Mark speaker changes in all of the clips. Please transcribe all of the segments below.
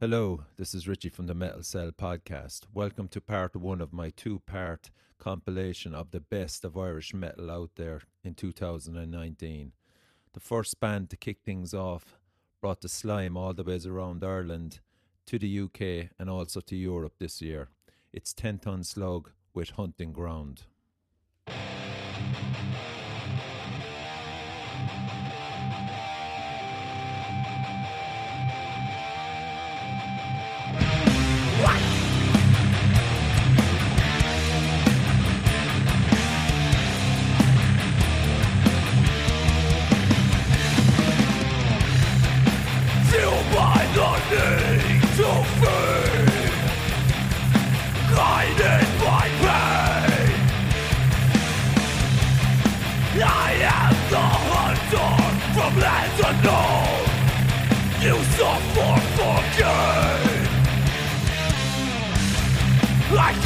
Speaker 1: Hello, this is Richie from the Metal Cell podcast. Welcome to part one of my two part compilation of the best of Irish metal out there in 2019. The first band to kick things off brought the slime all the ways around Ireland to the UK and also to Europe this year. It's 10 Ton Slug with Hunting Ground.
Speaker 2: you suffer for gain. Like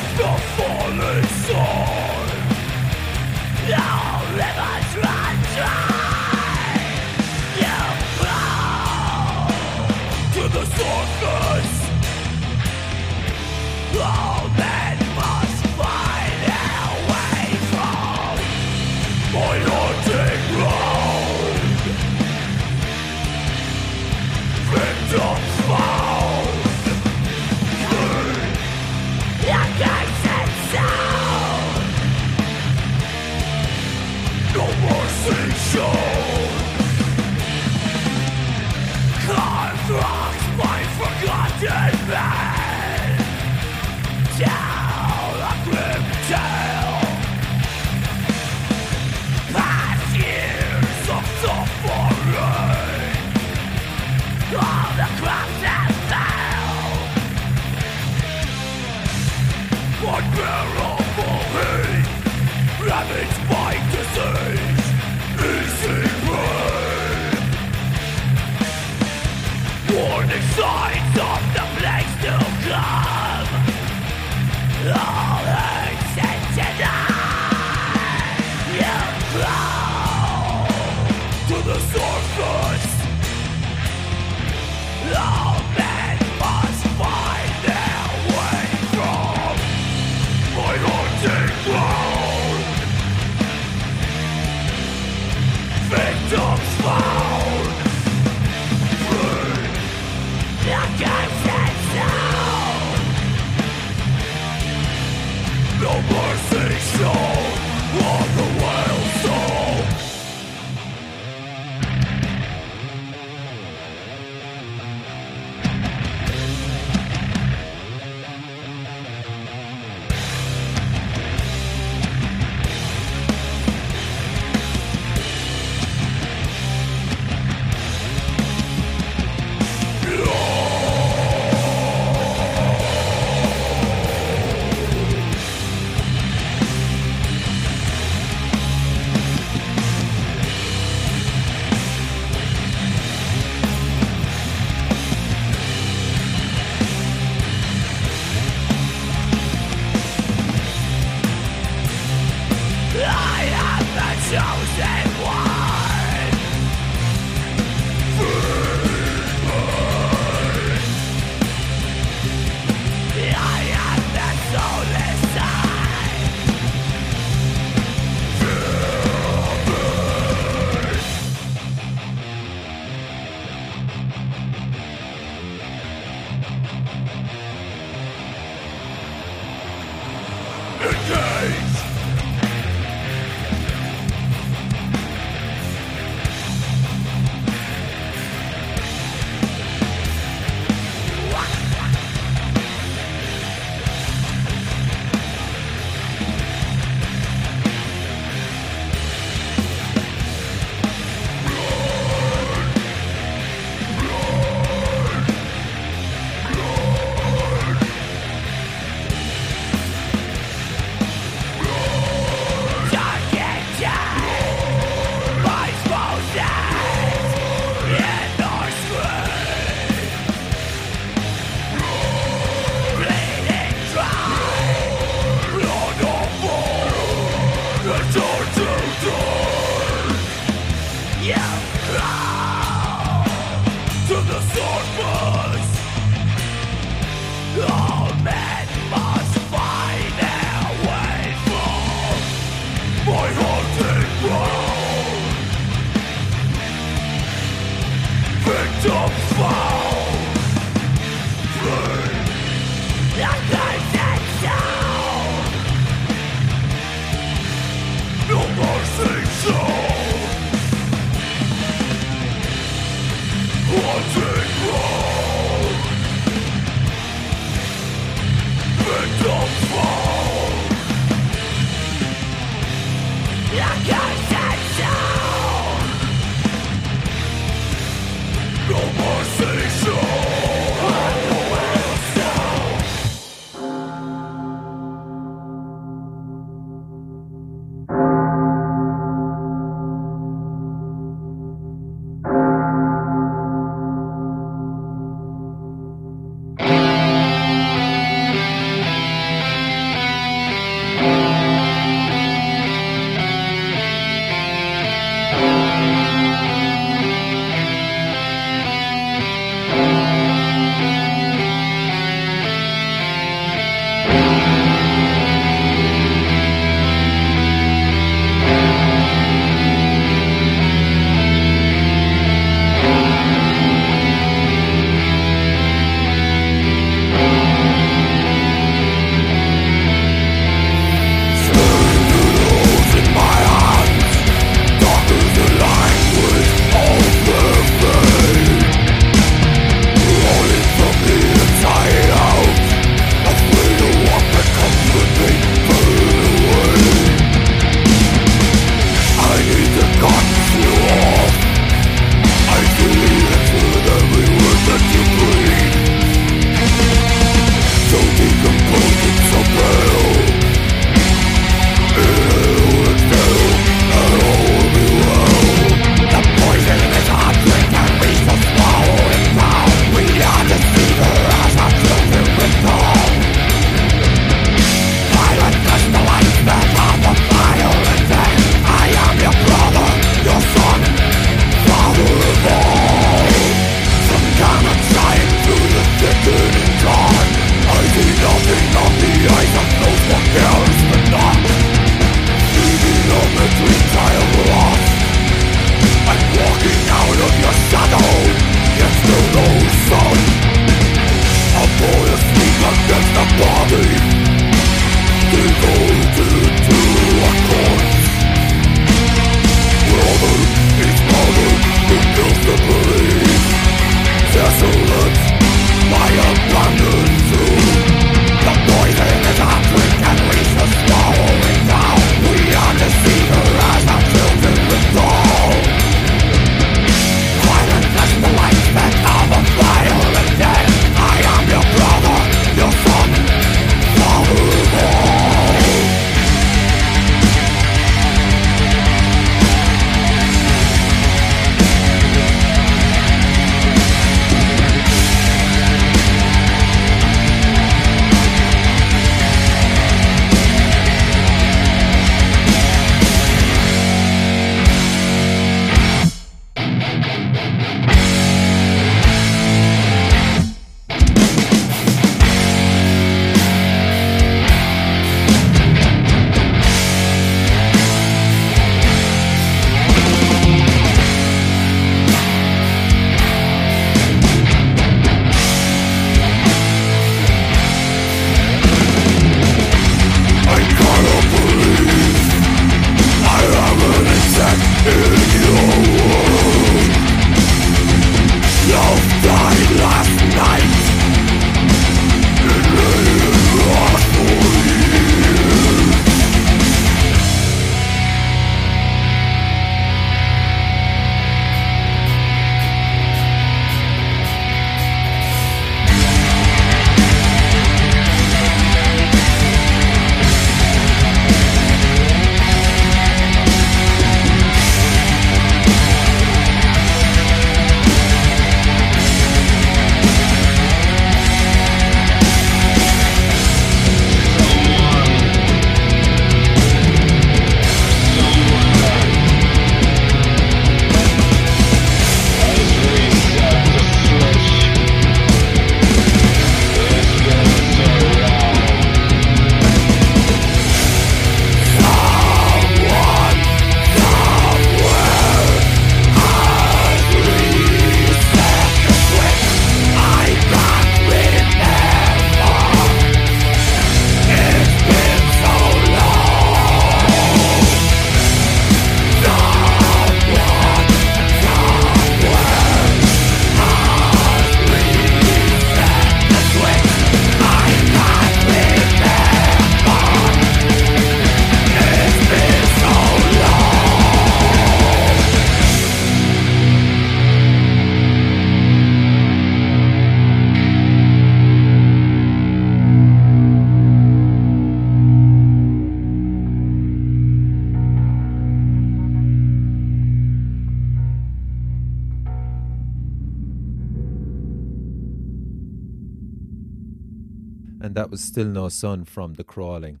Speaker 2: Still No Sun from The Crawling.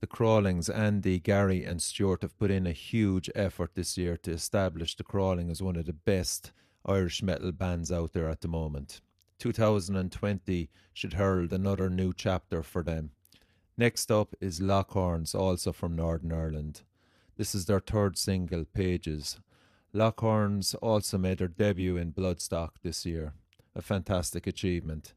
Speaker 2: The Crawlings, Andy, Gary, and Stuart have put in a huge effort this year to establish The Crawling as one of the best Irish metal bands out there at the moment. 2020 should herald another new chapter for them. Next up is Lockhorns, also from Northern Ireland. This is their third single, Pages. Lockhorns also made their debut in Bloodstock this year. A fantastic achievement.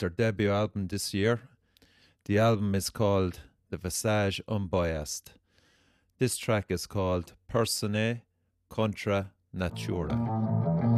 Speaker 2: Their debut album this year. The album is called The Visage Unbiased. This track is called Persone Contra Natura.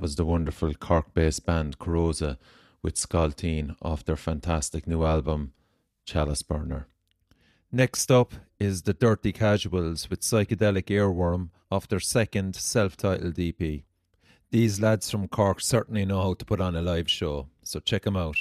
Speaker 2: That was the wonderful Cork based band Corrosa with Skalteen off their fantastic new album Chalice Burner. Next up is the Dirty Casuals with Psychedelic Earworm off their second self titled EP. These lads from Cork certainly know how to put on a live show, so check them out.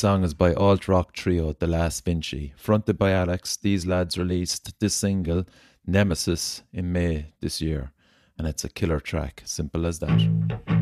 Speaker 2: Song is by alt rock trio The Last Vinci. Fronted by Alex, these lads released this single, Nemesis, in May this year, and it's a killer track. Simple as that.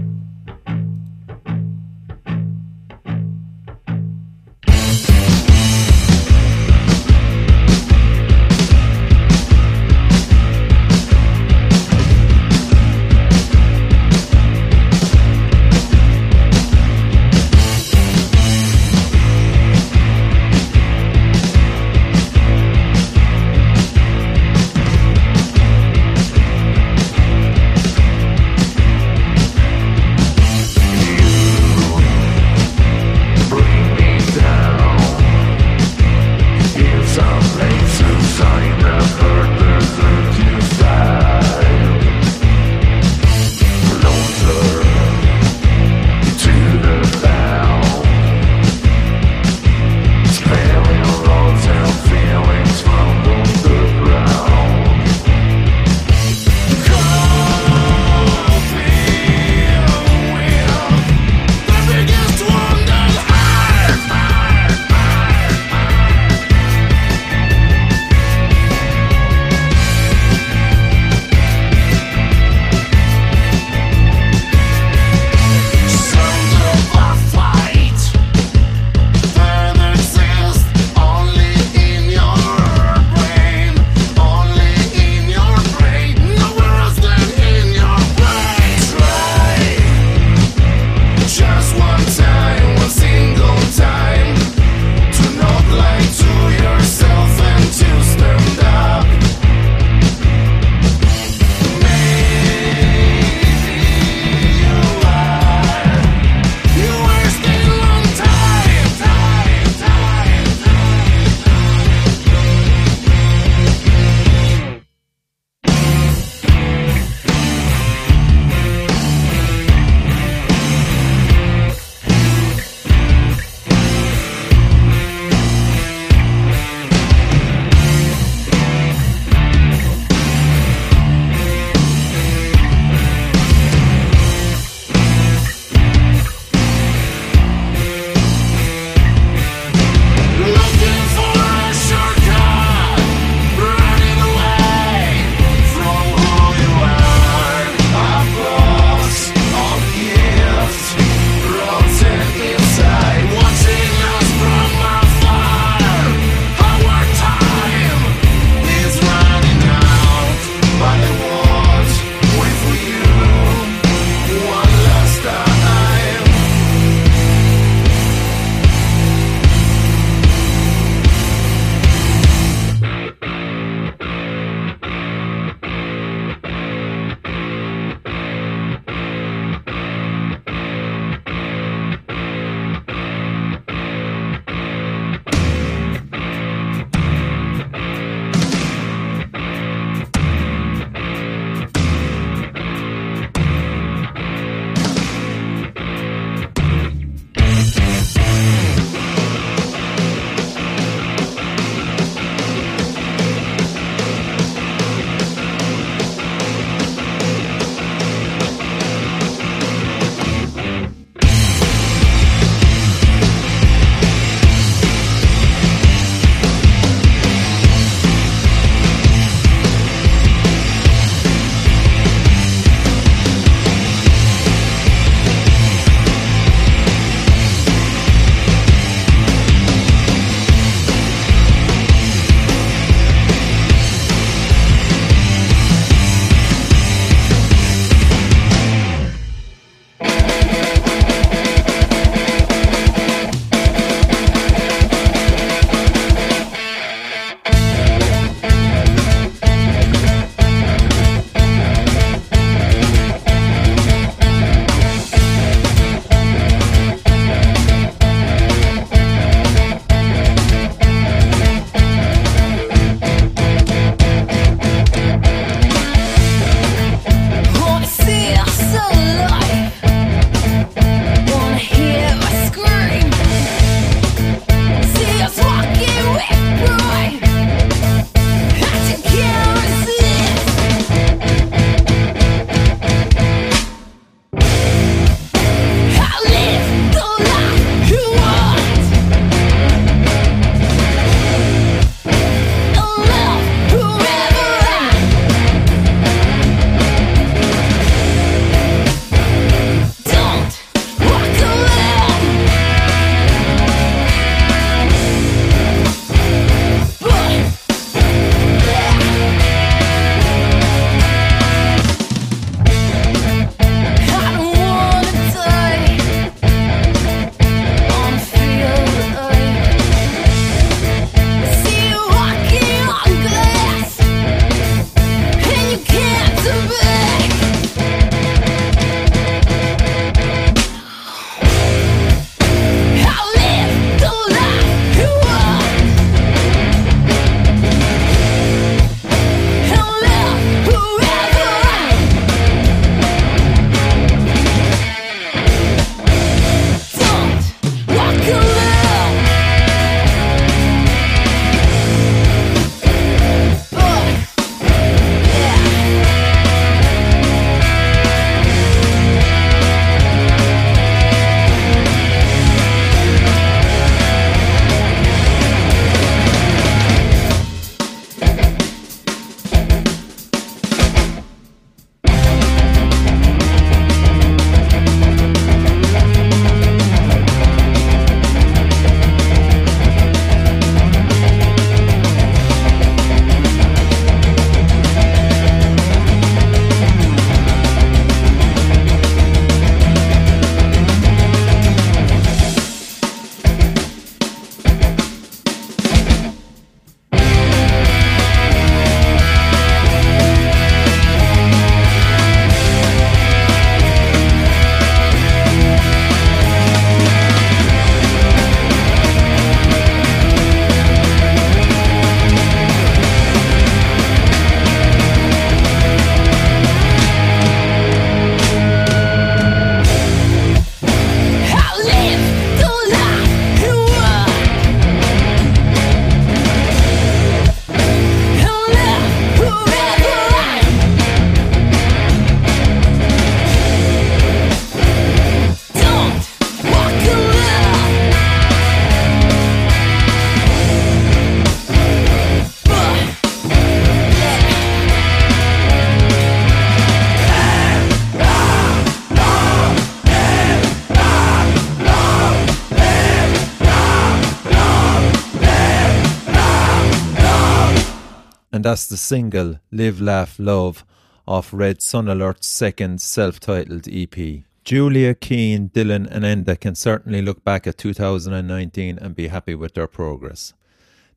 Speaker 2: Single Live, Laugh, Love off Red Sun Alert's second self titled EP. Julia, Keane, Dylan, and Enda can certainly look back at 2019 and be happy with their progress.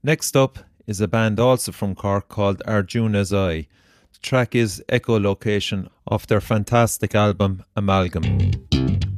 Speaker 2: Next up is a band also from Cork called Arjuna's Eye. The track is Echolocation off their fantastic album Amalgam.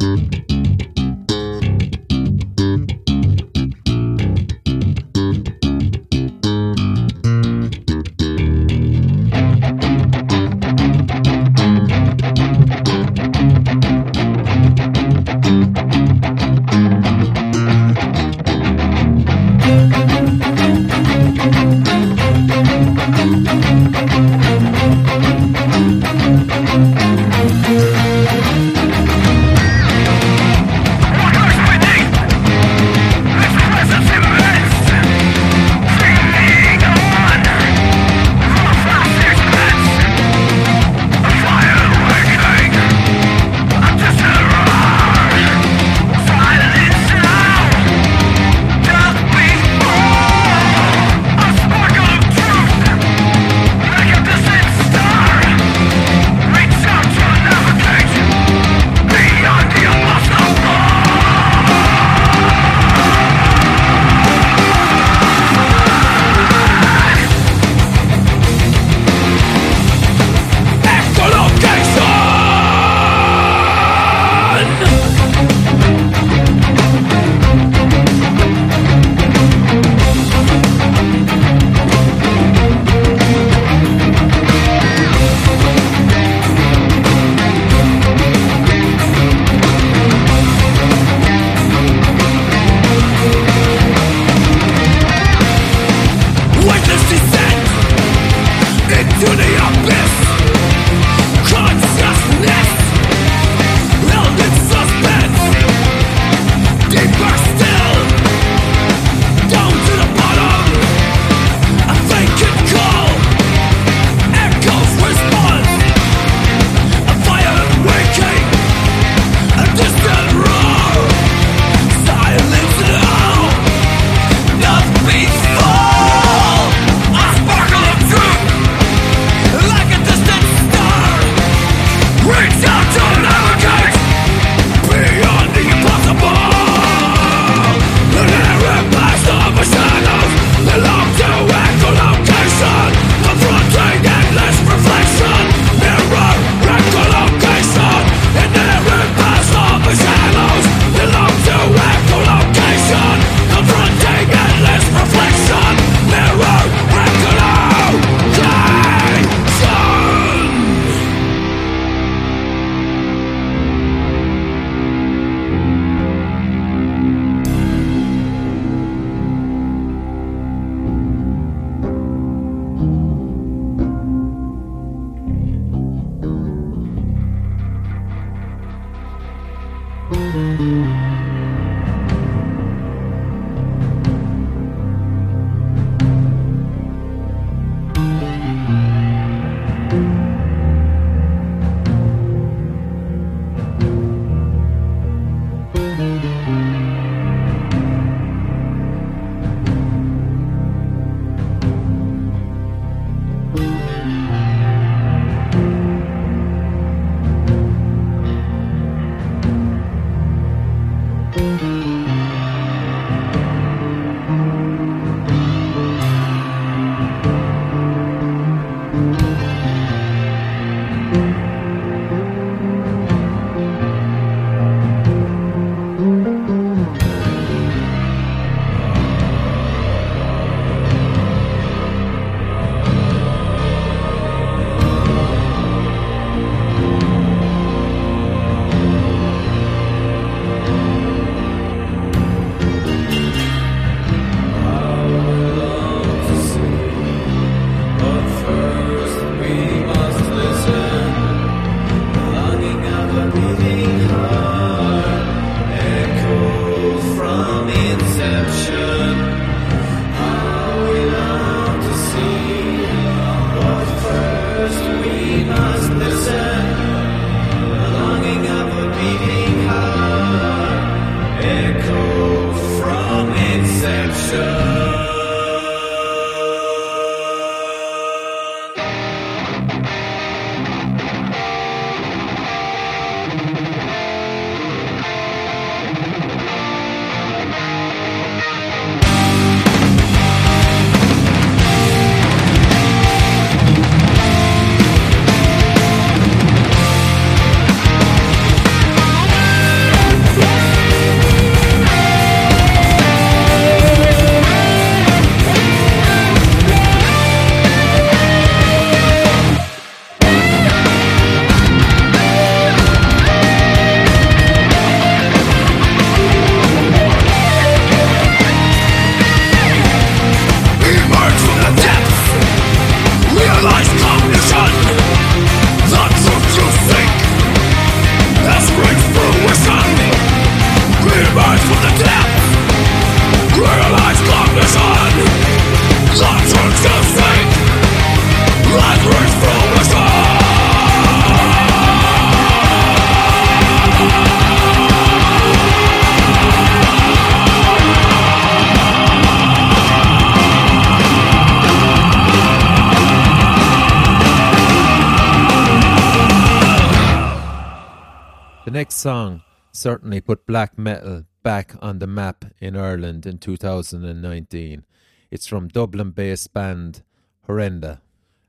Speaker 1: Certainly put black metal back on the map in Ireland in 2019. It's from Dublin based band Horrenda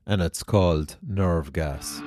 Speaker 1: and it's called Nerve Gas.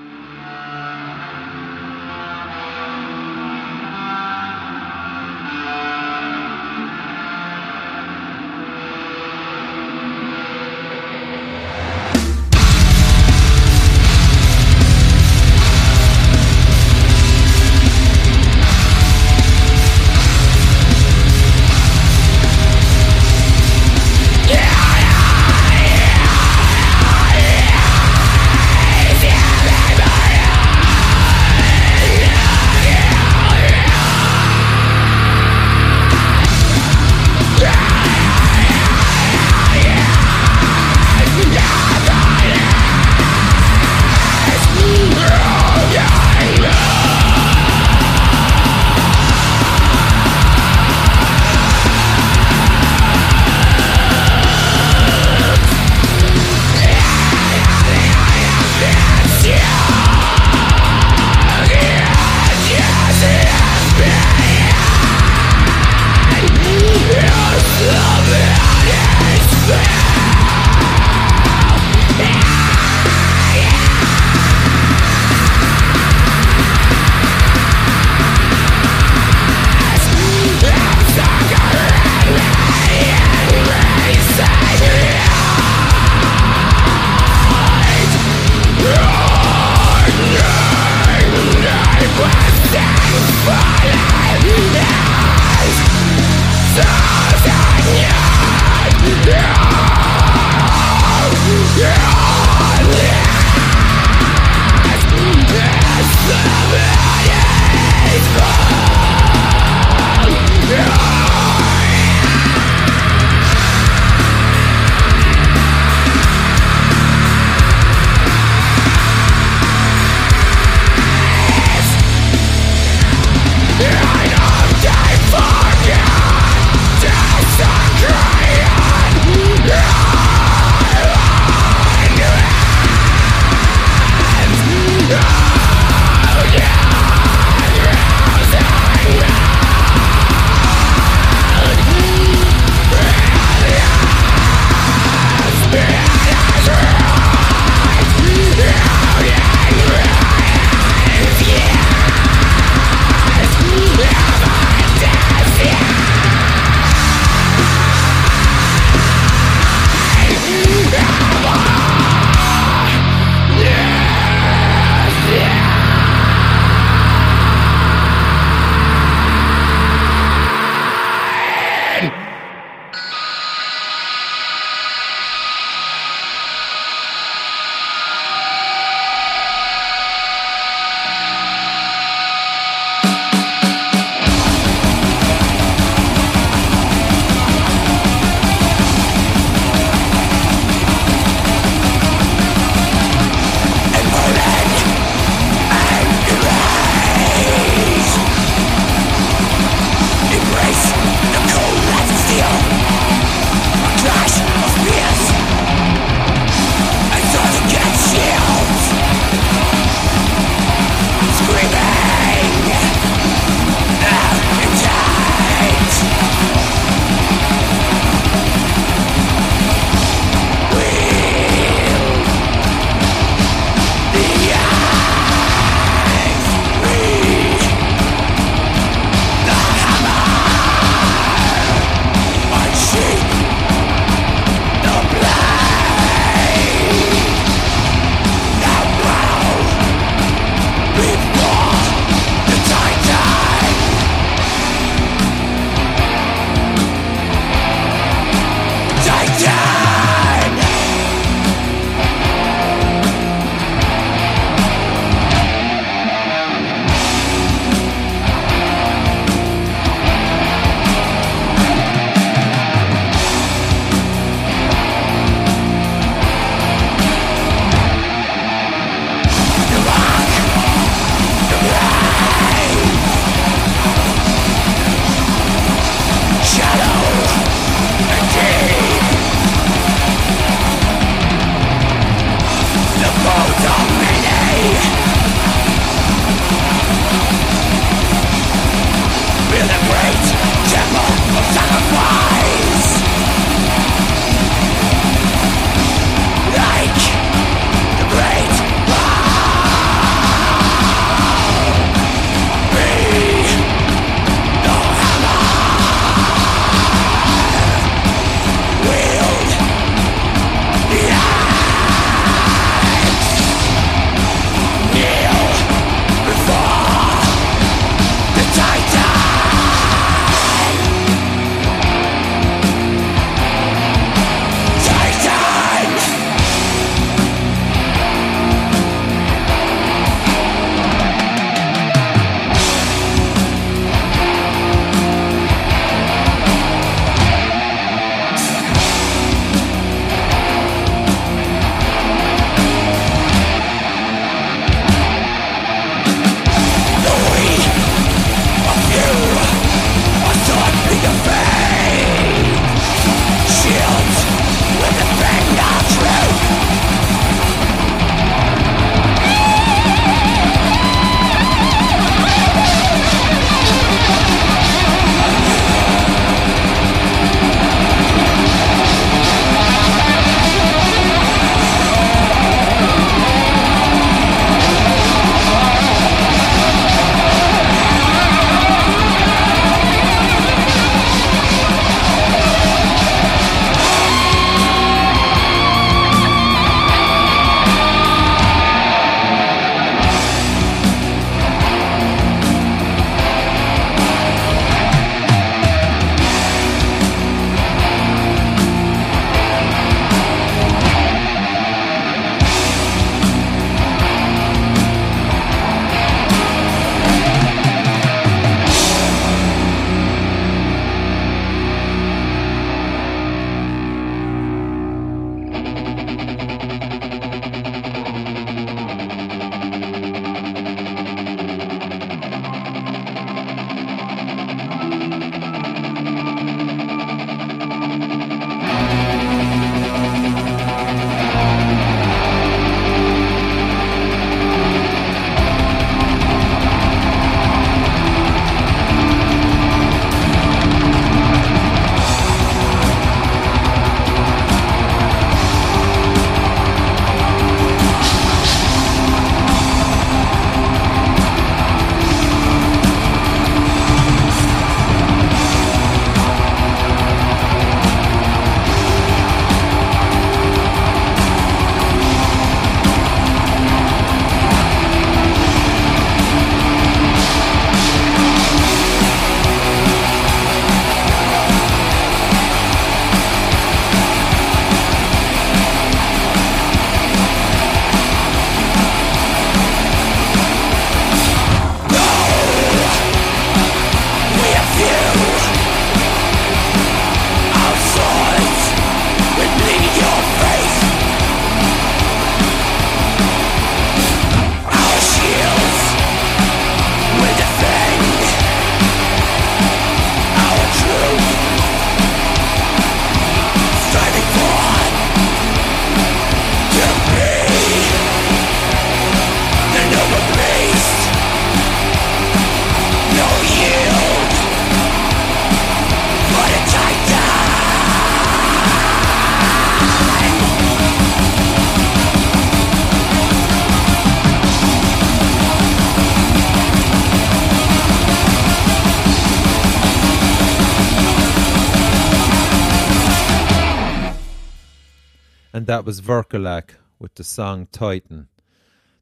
Speaker 2: Was Verkalac with the song Titan.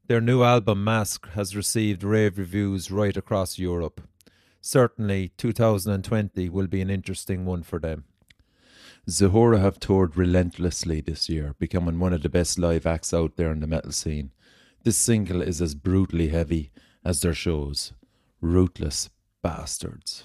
Speaker 2: Their new album Mask has received rave reviews right across Europe. Certainly, 2020 will be an interesting one for them. Zahora have toured relentlessly this year, becoming one of the best live acts out there in the metal scene. This single is as brutally heavy as their shows. Ruthless bastards.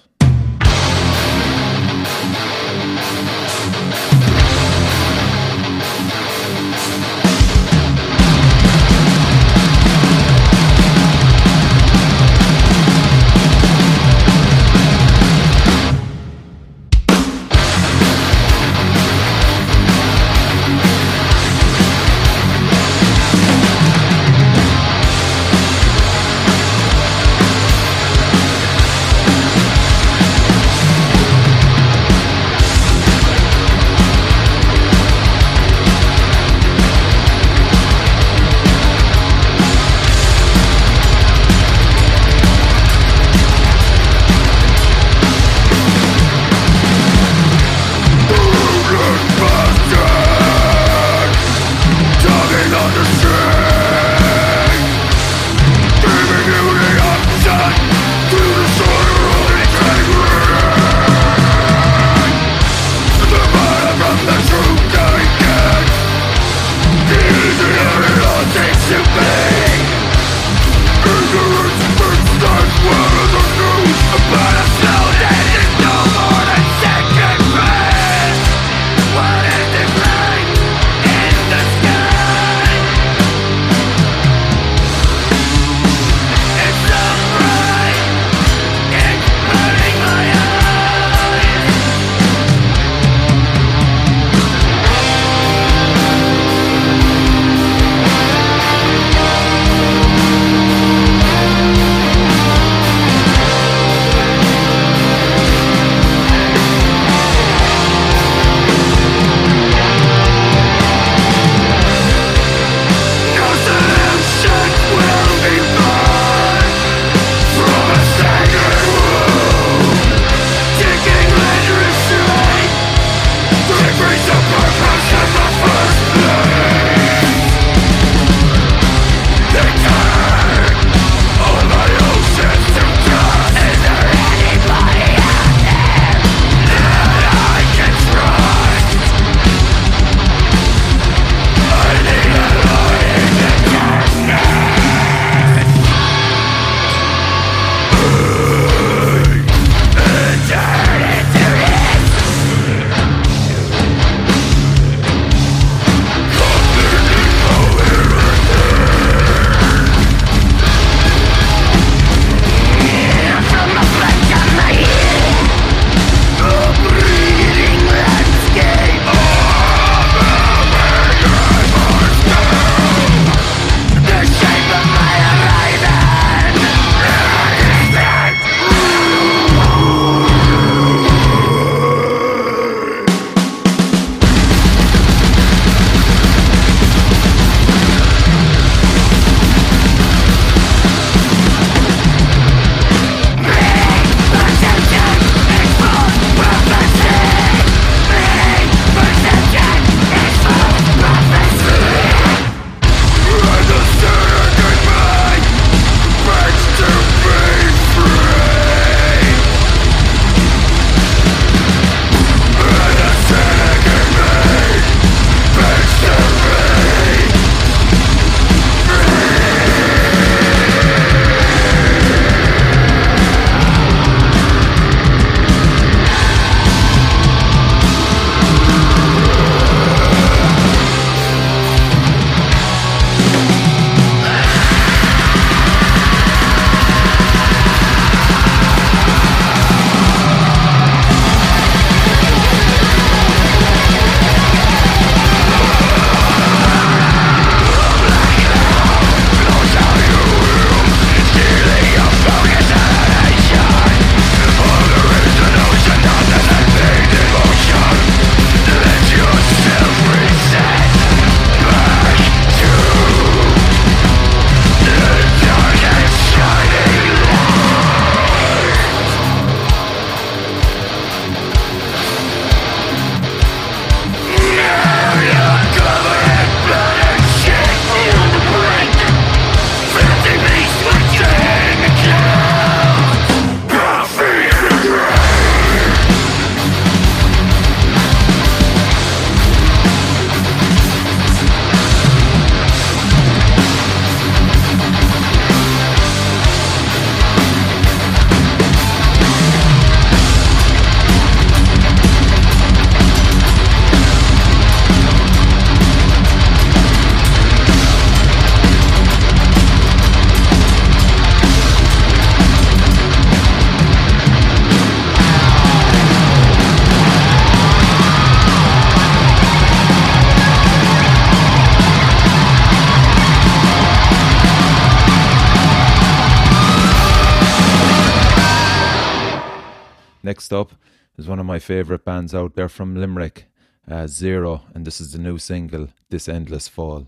Speaker 3: Next up is one of my favourite bands out there from Limerick, uh, Zero, and this is the new single, This Endless Fall.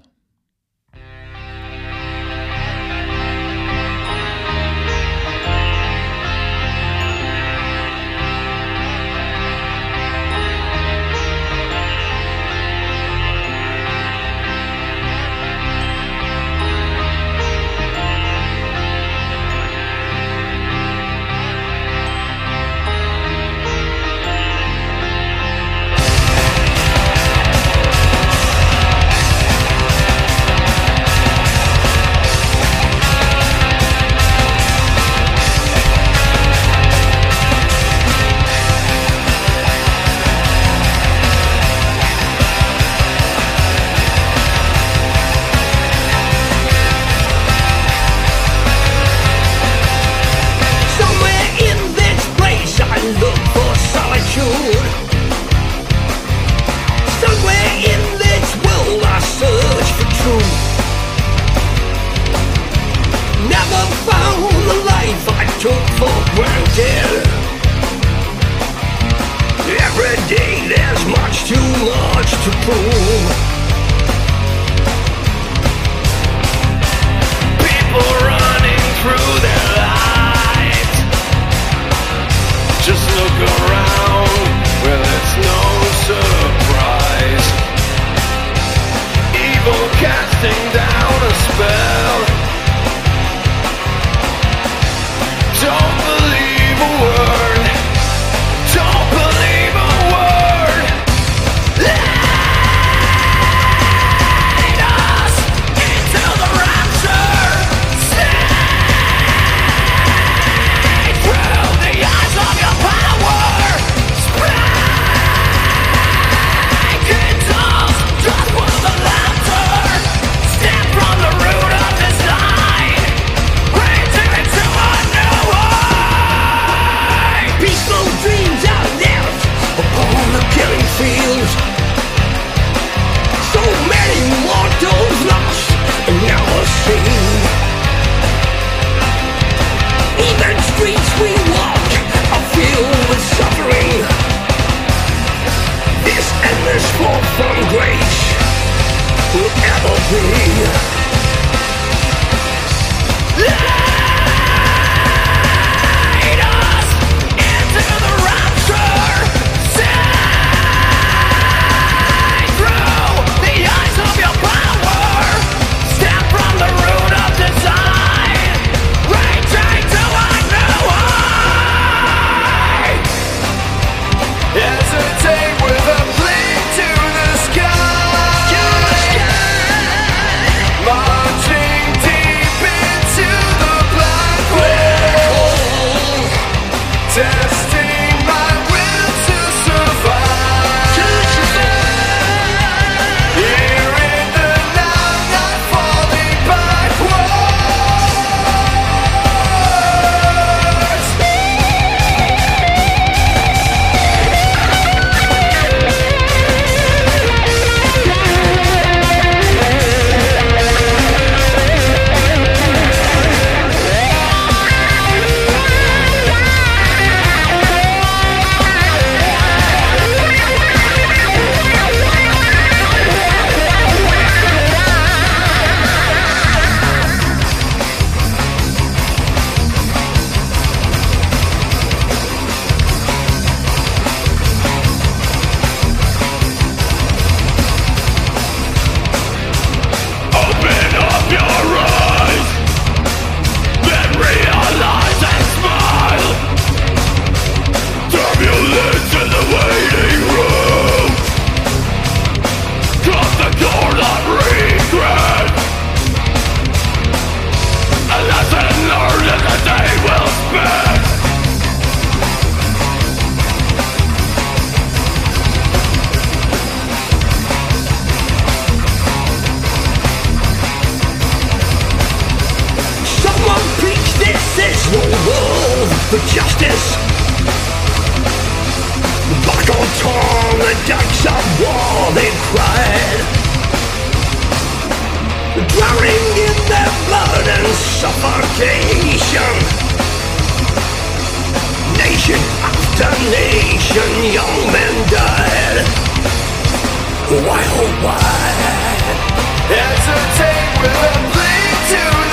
Speaker 3: justice. Buckle torn
Speaker 1: the
Speaker 3: decks of war
Speaker 1: they
Speaker 3: cried Drowning in their blood and
Speaker 4: suffocation. Nation after
Speaker 3: nation young men died. Why oh why? Entertain with a plea to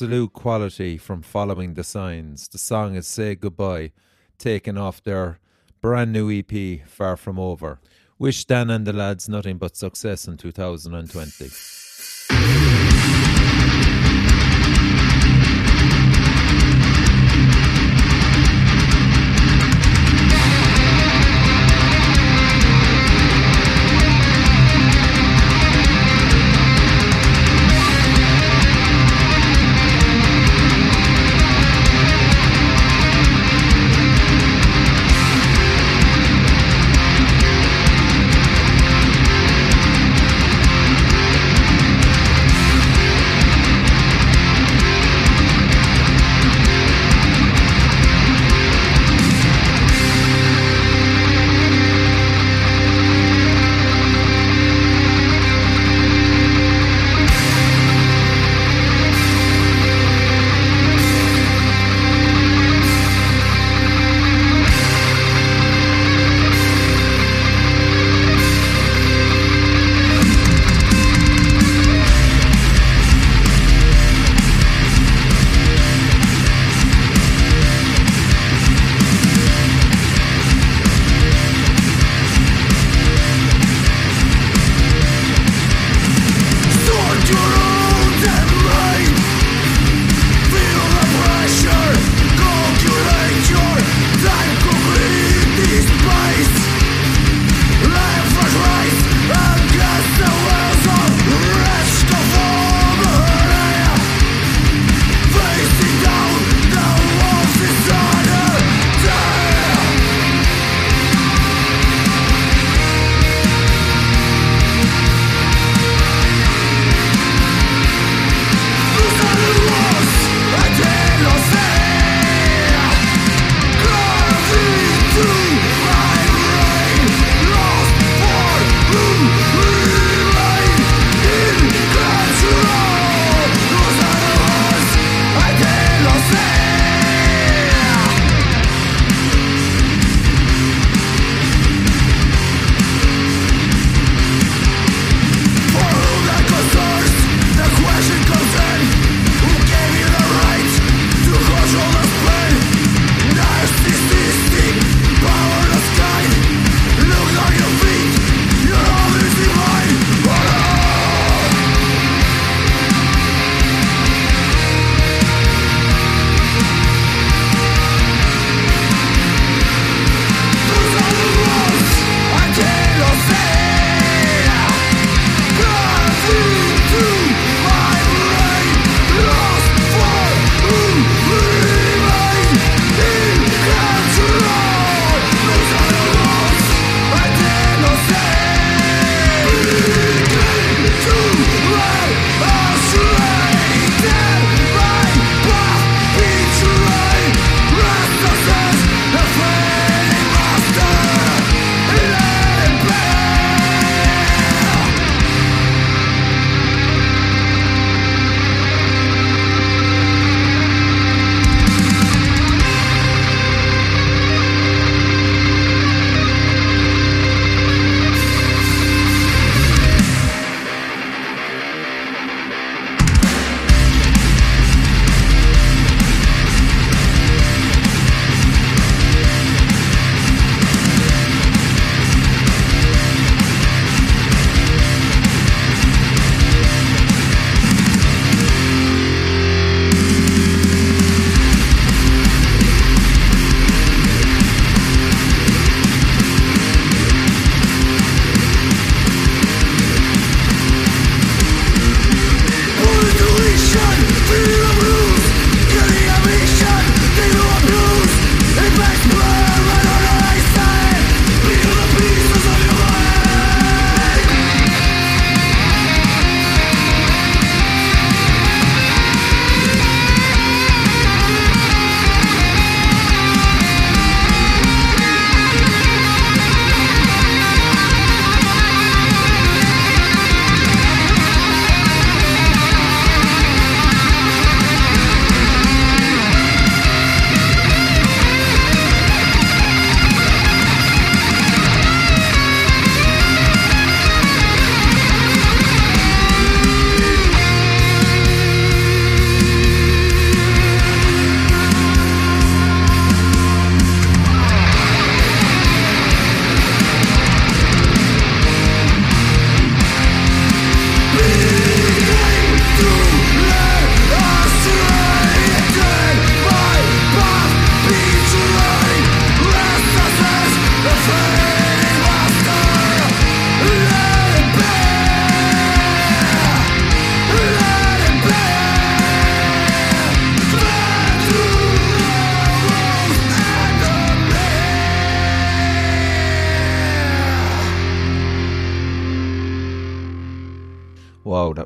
Speaker 2: absolute quality from Following the Signs. The song is Say Goodbye, taken off their brand new EP, Far From Over. Wish Dan and the lads nothing but success in 2020.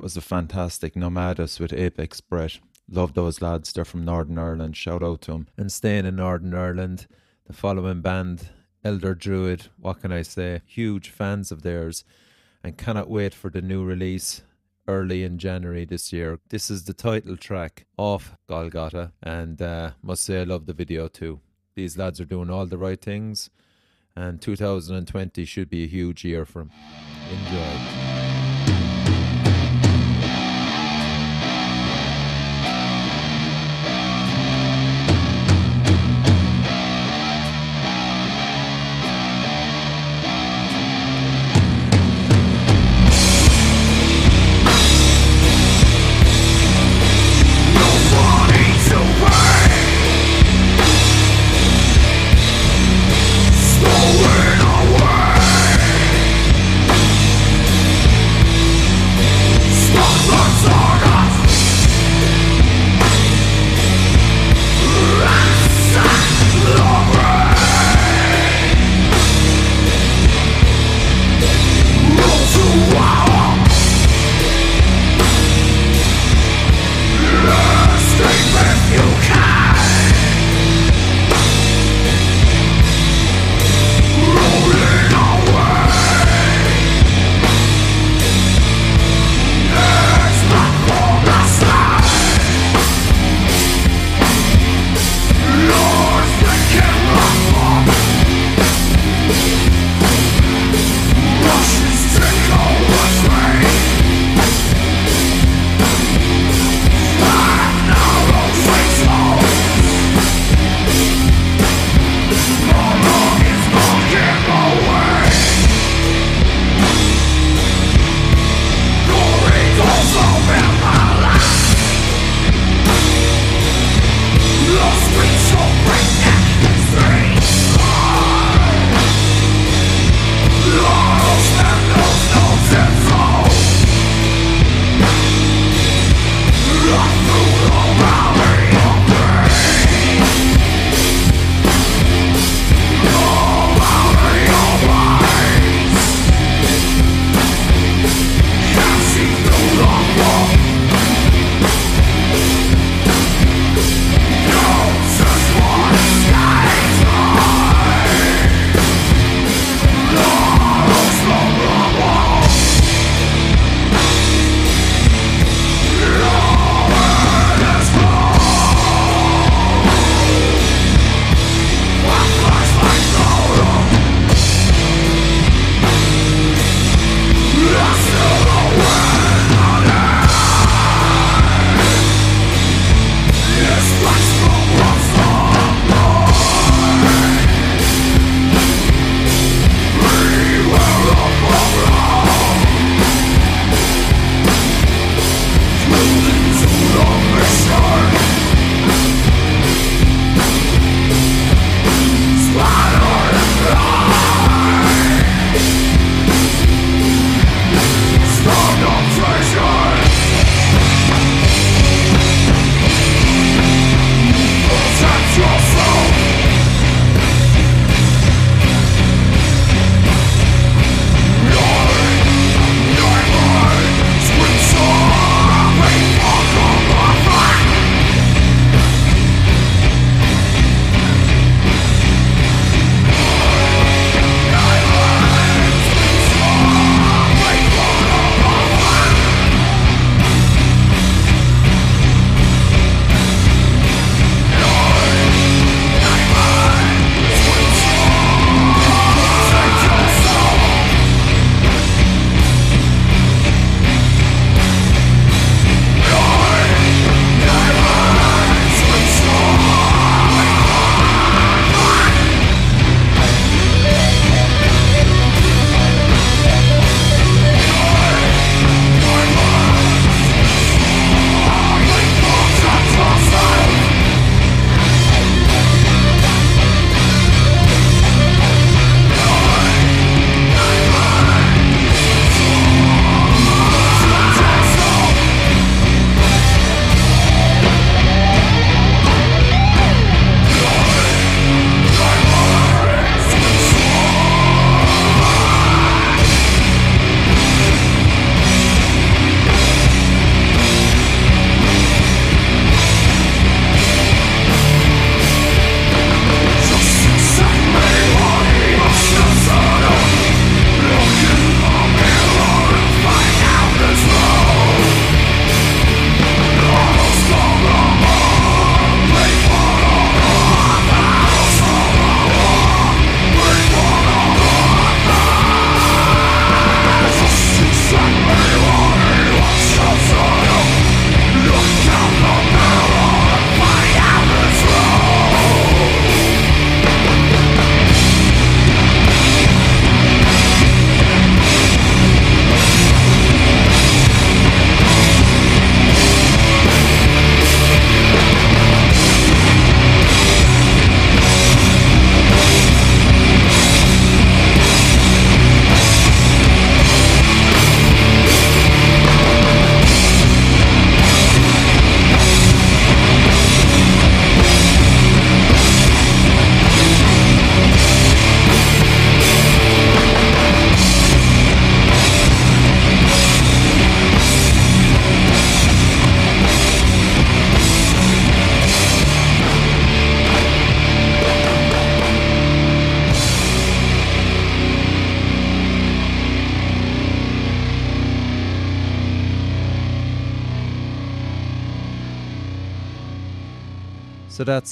Speaker 2: Was a fantastic Nomadus with Apex Brett. Love those lads. They're from Northern Ireland. Shout out to them. And staying in Northern Ireland, the following band, Elder Druid, what can I say? Huge fans of theirs and cannot wait for the new release early in January this year. This is the title track of Golgotha, and uh, must say I love the video too. These lads are doing all the right things, and 2020 should be a huge year for them. Enjoy.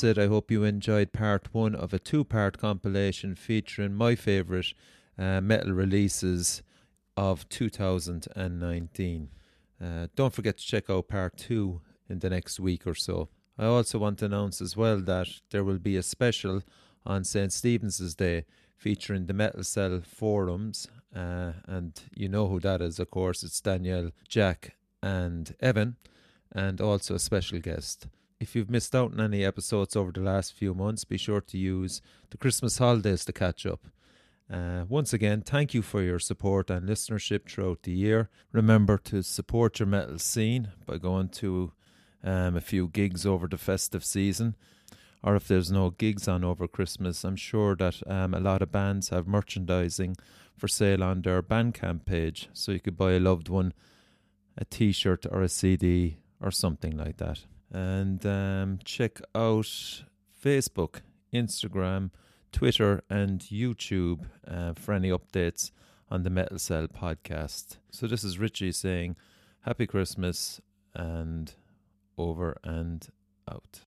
Speaker 2: That's it. I hope you enjoyed part one of a two part compilation featuring my favourite uh, metal releases of 2019. Uh, don't forget to check out part two in the next week or so. I also want to announce as well that there will be a special on St. Stephen's Day featuring the Metal Cell forums. Uh, and you know who that is, of course. It's Danielle, Jack, and Evan, and also a special guest. If you've missed out on any episodes over the last few months, be sure to use the Christmas holidays to catch up. Uh, once again, thank you for your support and listenership throughout the year. Remember to support your metal scene by going to um, a few gigs over the festive season. Or if there's no gigs on over Christmas, I'm sure that um, a lot of bands have merchandising for sale on their Bandcamp page. So you could buy a loved one a t shirt or a CD or something like that and um, check out Facebook, Instagram, Twitter, and YouTube uh, for any updates on the Metal Cell podcast. So, this is Richie saying Happy Christmas and over and out.